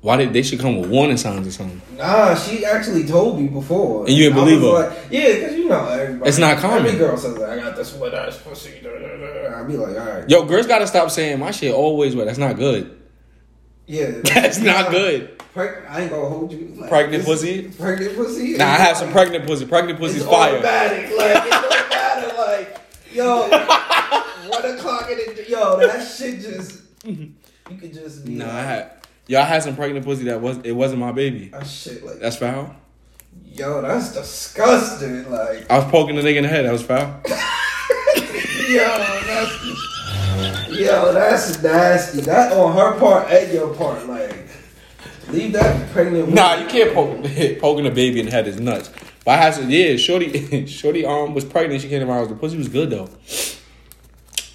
Why did they should come with warning signs or something? Nah, she actually told me before. And you didn't believe her? Like, yeah, because you know everybody. It's not common. Every girl says I got this wet ass pussy. I'd be like, all right. Yo, girls gotta stop saying my shit always wet. That's not good. Yeah, That's not good. Preg- I ain't gonna hold you. Like, Pregnant pussy? Pregnant pussy. Nah, I have some pregnant pussy. Pregnant pussy's It's fire. automatic. Like it don't matter. Like yo, one o'clock in the yo, that shit just you could just be Nah, I like, had yo, I had some pregnant pussy that was it wasn't my baby. that shit like That's foul. yo, that's disgusting. Like I was poking the nigga in the head. That was foul. yo, that's yo, that's nasty. That on her part and your part. Like leave that pregnant. Nah, you can't poke poking a baby in the head is nuts. But I had some yeah, shorty shorty um was pregnant. She came to my house. The pussy was good though.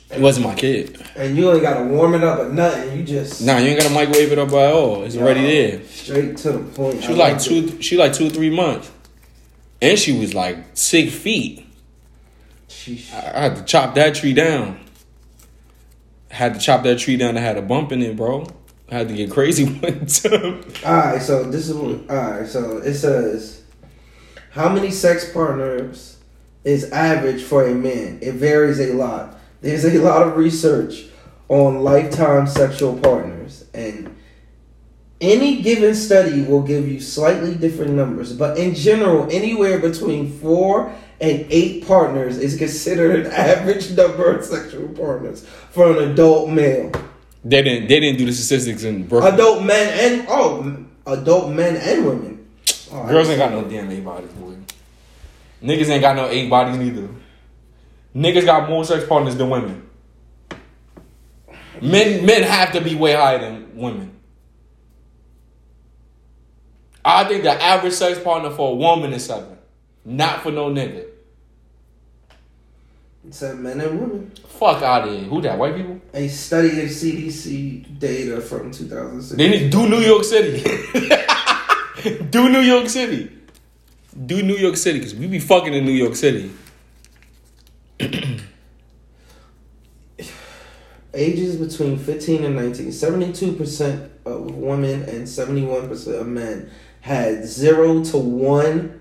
It wasn't my kid. And you ain't gotta warm it up or nothing. You just Nah, you ain't gotta microwave it up at all. It's already there. Straight to the point. She was like it. two. She like two three months, and she was like six feet. Sheesh. I I had to chop that tree down. Had to chop that tree down. I had a bump in it, bro. I had to get crazy one time. Alright, so this is alright, so it says how many sex partners is average for a man? It varies a lot. There's a lot of research on lifetime sexual partners and any given study will give you slightly different numbers, but in general, anywhere between four and eight partners is considered an average number of sexual partners for an adult male. They didn't. They didn't do the statistics in Brooklyn. Adult men and oh, adult men and women. Oh, Girls ain't got no damn eight bodies, boy. Niggas ain't got no eight bodies neither. Niggas got more sex partners than women. Men men have to be way higher than women. I think the average sex partner for a woman is seven, not for no nigga. Said men and women. Fuck out of here. Who that? White people? A study of CDC data from 2006. They need do New York City. do New York City. Do New York City because we be fucking in New York City. Ages between 15 and 19, 72% of women and 71% of men had zero to one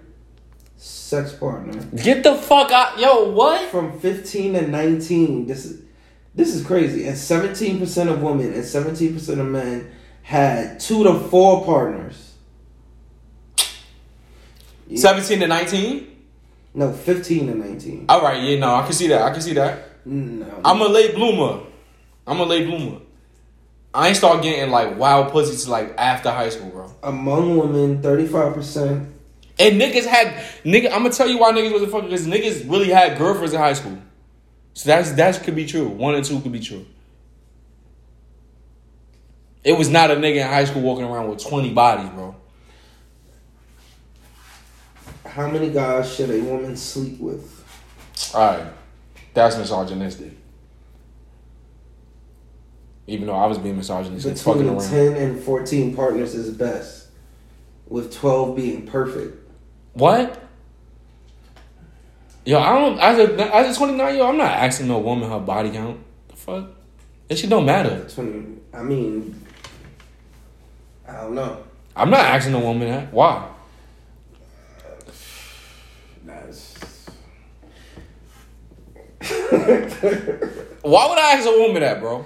sex partner. Get the fuck out, yo! What? From 15 to 19, this is this is crazy. And 17% of women and 17% of men had two to four partners. Yeah. Seventeen to nineteen. No, 15 to 19. All right, yeah, no, I can see that. I can see that. No. I'm a late bloomer. I'm a late bloomer. I ain't start getting like wild pussies like after high school, bro. Among women, 35%. And niggas had nigga. I'm gonna tell you why niggas wasn't fucking because niggas really had girlfriends in high school. So that's that could be true. One or two could be true. It was not a nigga in high school walking around with 20 bodies, bro. How many guys should a woman sleep with? All right, that's misogynistic. Even though I was being misogynistic, fucking Between around. 10 and 14 partners is best, with 12 being perfect. What? Yo, I don't. As a as a 29 year old, I'm not asking no woman her body count. The fuck? That shit don't matter. 20, I mean, I don't know. I'm not asking a woman that. Why? That's, Why would I ask a woman that, bro?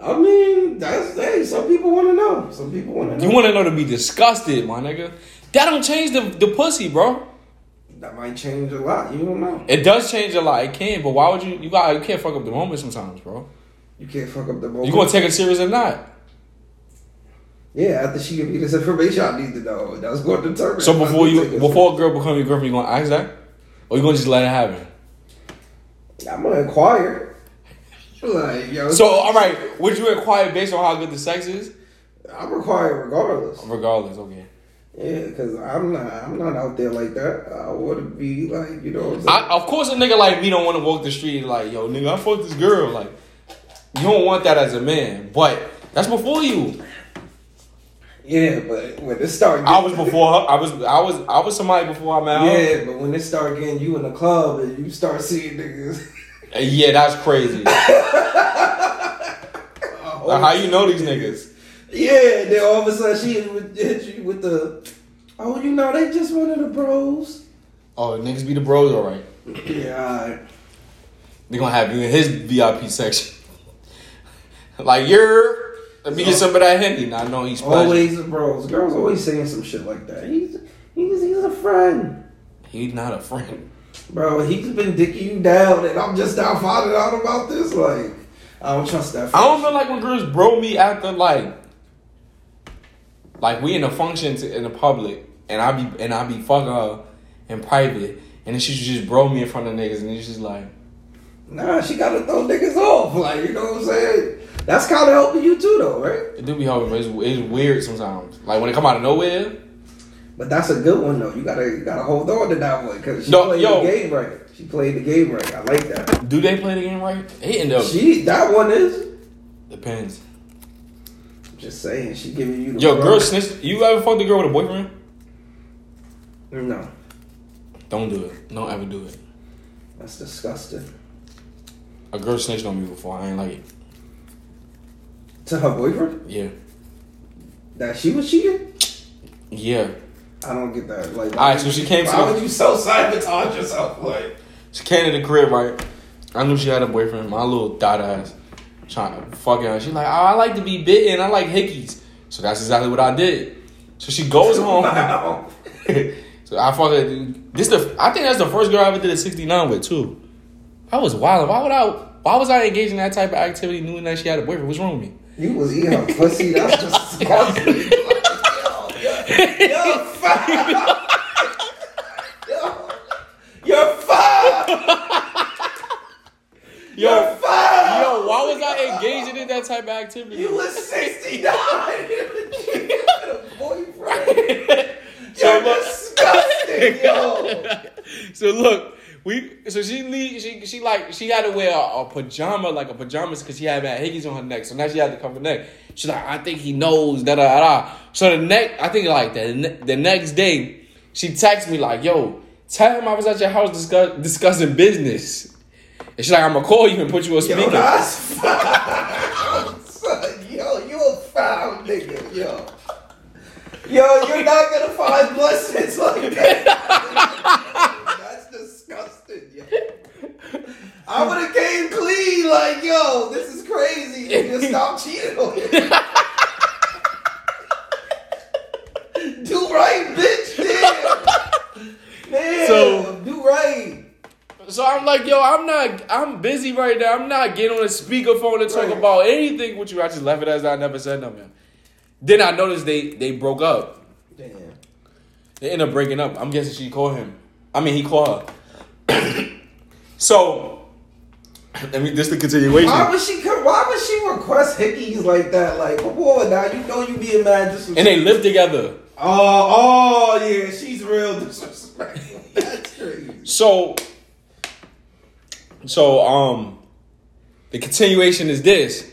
I mean, that's hey. Some people want to know. Some people want to know. You want to know to be disgusted, my nigga? That don't change the the pussy, bro. that might change a lot. You don't know. It does change a lot. It can, but why would you? You got you can't fuck up the moment sometimes, bro. You can't fuck up the moment. You gonna take it serious or not? Yeah, after she give me this information, I need to know. That's going to determine. So before you before a girl become your girlfriend, you gonna ask that, or you gonna just let it happen? I'm gonna inquire. Like yo, So all right, would you inquire based on how good the sex is? I'm required regardless. Regardless, okay. Yeah, because I'm not. I'm not out there like that. I want to be like you know. What I'm saying? I, of course, a nigga like me don't want to walk the street like, yo, nigga, I fucked this girl. Like, you don't want that as a man, but that's before you. yeah, but when it start, I was before her. I was, I was, I was somebody before I met her. Yeah, but when it start getting you in the club and you start seeing niggas. Uh, Yeah, that's crazy. Like, how you know these niggas? Yeah, then all of a sudden she hit you with the, oh, you know, they just one of the bros. Oh, niggas be the bros, all right. Yeah, alright. They gonna have you in his VIP section. like you're, let me get some of that handy. Now I know he's splashing. always the bros. Girls always saying some shit like that. He's he's he's a friend, He's not a friend. bro. He's been dicking you down, and I'm just now finding out about this. Like, I don't trust that. I don't feel like when girls bro me after like, like we in a function to, in the public, and I be and I be fucking her in private, and then she just bro me in front of niggas, and it's just like, Nah, she gotta throw niggas off. Like, you know what I'm saying? That's kind of helping you too, though, right? it do be helping, but it's, it's weird sometimes. Like when it come out of nowhere, But that's a good one though. You gotta you gotta hold on to that one because she No, played yo. the game right. She played the game right. I like that. do they play the game right? They end up She that one is depends. Just saying. She giving you the Yo, girl snitch. You ever fucked a girl with a boyfriend? No, Don't do it. Don't ever do it. that's disgusting. A girl snitched on me before. I ain't like it. To her boyfriend Yeah, that she was cheating. yeah. I don't get that. Like, Alright, so she came to Why the- would you so sabotage yourself? Like, She came to the crib, right? I knew she had a boyfriend. My little dot ass trying to fuck her. She's like, oh, I like to be bitten. I like hickeys. So that's exactly what I did. So she goes home. wow. so I fuck her. This the I think that's the first girl I ever did a 69 with too. I was wild. Why would I? Why was I engaged in that type of activity, knowing that she had a boyfriend? What's wrong with me? You was eating her pussy. That's just disgusting. You're fired. You're fired. Yo, You're fired. Yo, why was I engaging in that type of activity? You was 69. You had a boyfriend. look. disgusting, yo. so look, we so she leave she she like she had to wear a, a pajama like a pajamas because she had mad hickeys on her neck. So now she had to cover neck. She's like, I think he knows da da da. da. So the next, I think like the the next day, she texts me like, Yo, tell him I was at your house discuss, discussing business. And she's like, I'm gonna call you and put you on Yo, speaker. that's foul. Son, yo, you a foul nigga, yo. Yo, you're not gonna find blessings like that. That's disgusting, yo. I would have came clean, like, yo, this is crazy. Just stop cheating on me. Do right, bitch. Damn. Damn. So- do right. So I'm like, yo, I'm not, I'm busy right now. I'm not getting on a speakerphone to talk Right. about anything with you. I just left it as I never said nothing. Then I noticed they they broke up. Damn. They end up breaking up. I'm guessing she called him. I mean, he called her. so, I mean, this the continuation. Why would she? Why would she request hickeys like that? Like, come on now, you know you being mad just. And they live together. Oh, oh yeah, she's real disrespectful. That's crazy. So, so um, the continuation is this.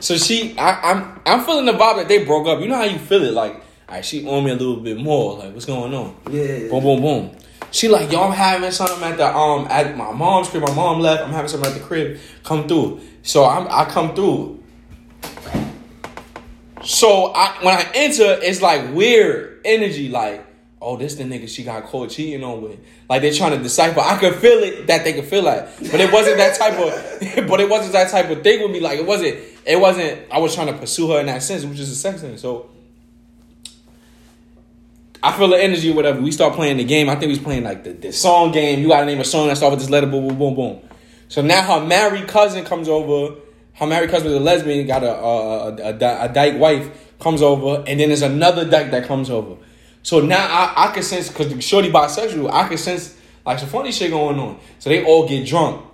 So she, I, I'm, I'm feeling the vibe that they broke up. You know how you feel it, like, all right, she on me a little bit more. Like, what's going on? Yeah. Boom, boom, boom. She like, yo, I'm having something at the um at my mom's crib. My mom left. I'm having something at the crib. Come through. So I'm I come through. So I when I enter, it's like weird energy. Like, oh, this the nigga she got caught cheating on with. Like they're trying to decipher. I could feel it that they could feel that, but it wasn't that type of. but it wasn't that type of thing with me. Like it wasn't. It wasn't. I was trying to pursue her in that sense, which is a sex thing. So. I feel the energy, or whatever. We start playing the game. I think we was playing like the, the song game. You gotta name a song that start with this letter, boom, boom, boom, boom. So now her married cousin comes over. Her married cousin is a lesbian, got a, a, a, a dyke wife comes over, and then there's another dyke that comes over. So now I, I can sense because the shorty bisexual, I can sense like some funny shit going on. So they all get drunk.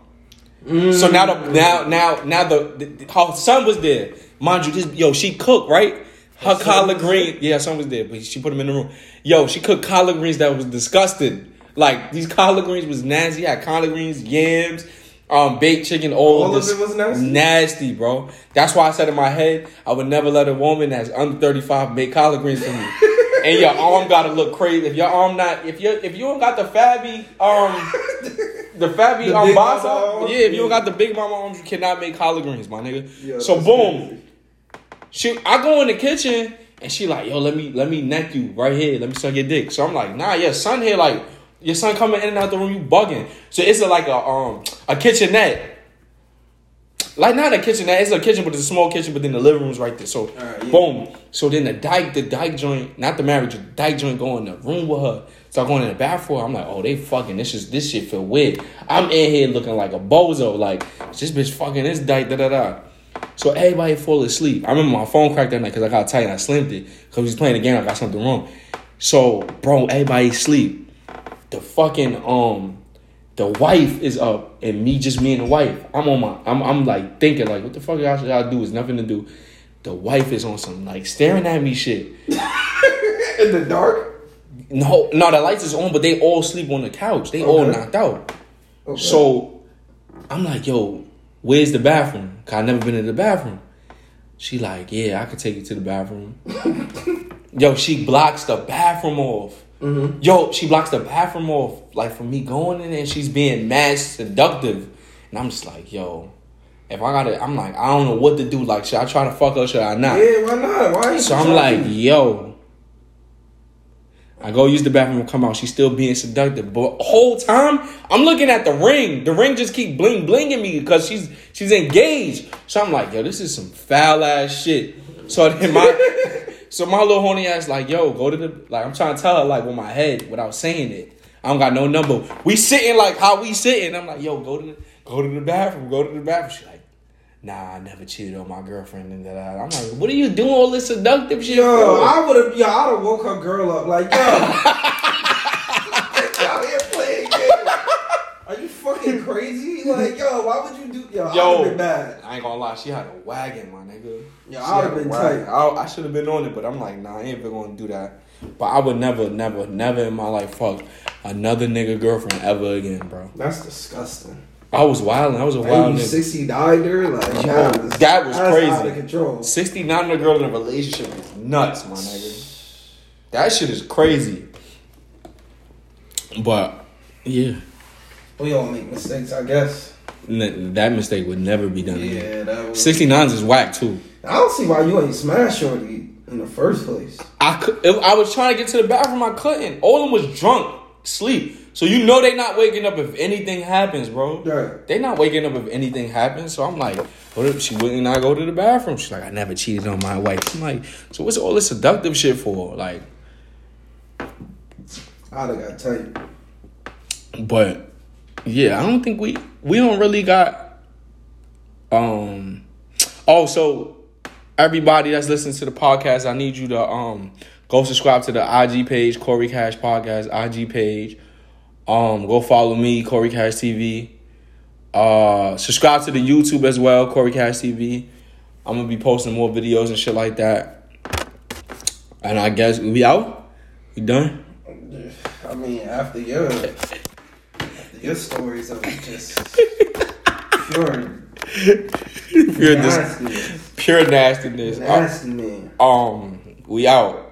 So now the now now now the, the her son was there. Mind you, this yo, she cooked, right? Her collard green, yeah, son was there, but she put him in the room. Yo, she cooked collard greens that was disgusting. Like these collard greens was nasty. Had collard greens, yams, um, baked chicken, all, All of it was nasty? Nasty, bro. That's why I said in my head, I would never let a woman that's under thirty five make collard greens for me. and your arm gotta look crazy. If your arm not, if you if you don't got the fabby, um, the fabby The um, boss arm, arm? yeah, if you don't got the big mama arms, you cannot make collard greens, my nigga. Yeah, so boom, crazy. she, I go in the kitchen and she like, yo, let me let me neck you right here, let me suck your dick. So I'm like, nah, your son here, like your son coming in and out the room, you bugging. So it's a, like a um a kitchenette. Like not a kitchenette, it's a kitchen, but it's a small kitchen, but then the living room's right there. So Alright, yeah. boom. So then the dyke, the dyke joint, not the marriage, the dyke joint go in the room with her. Start going in the bathroom. I'm like, oh, they fucking. This is this shit feel weird. I'm in here looking like a bozo. Like this bitch fucking this dyke. Da da da. So everybody fall asleep. I remember my phone cracked that night because I got tight and I slimmed it because we was playing the game. I got something wrong. So bro, everybody sleep. The fucking um, the wife is up and me just me and the wife. I'm on my. I'm I'm like thinking like, what the fuck y'all should y'all do? is nothing to do. The wife is on some like staring at me shit. In the dark. No, no, the lights is on, but they all sleep on the couch. They all knocked out. Okay. So I'm like, yo, where's the bathroom? Cause I never been in the bathroom. She like, yeah, I could take you to the bathroom. yo, she blocks the bathroom off. Mm-hmm. Yo, she blocks the bathroom off, like from me going in there. And she's being mad seductive, and I'm just like, yo, if I gotta, I'm like, I don't know what to do. Like, should I try to fuck her? Should I not? Yeah, why not? Why So I'm like, yo. I go use the bathroom and come out. She's still being seductive. But whole time, I'm looking at the ring. The ring just keep bling blinging me because she's she's engaged. So I'm like, yo, this is some foul ass shit. So then my so my little horny ass like, yo, go to the like I'm trying to tell her like with my head without saying it. I don't got no number. We sitting like how we sitting. I'm like, yo, go to the go to the bathroom, go to the bathroom. She like, nah, I never cheated on my girlfriend and that. I'm like, what are you doing all this seductive shit? Yo, for? I would have. Yo, I'd have woke her girl up like, yo. out here playing games. Are you fucking crazy? Like, yo, why would you do? Yo, I Yo. would have been mad. I ain't gonna lie, she had a wagon, my nigga. Yo, I would've been tight. I, I should have been on it, but I'm like, nah, I ain't even gonna do that. But I would never, never, never in my life fuck another nigga girlfriend ever again, bro. That's disgusting. I was wild. I was a Hey, wild nigga. sixty died there, like that was That was crazy. out of control. Sixty nine a girl in a relationship is nuts, my nigga. That shit is crazy. But yeah, We all make mistakes, I guess. That mistake would never be done again. Yeah, that was. Sixty nines is whack too. I don't see why you ain't smash shorty in the first place. I could, I was trying to get to the bathroom. I couldn't. All them was drunk, sleep. So you know they not waking up if anything happens, bro. Right. They not waking up if anything happens. So I'm like, what if she wouldn't not go to the bathroom? She's like, I never cheated on my wife. I'm like, so what's all this seductive shit for? Like, I'd have got tight. but yeah, I don't think we we don't really got. Um. Oh, so everybody that's listening to the podcast, I need you to um go subscribe to the IG page, Corey Cash Podcast IG page. Um, go follow me, Corey Cash TV. Uh, subscribe to the YouTube as well, Corey Cash TV. I'm gonna be posting more videos and shit like that. And I guess we out. We done. I mean, after after your stories are just pure Pure, nastiness, pure nastiness. Uh, nasty man. um, we out.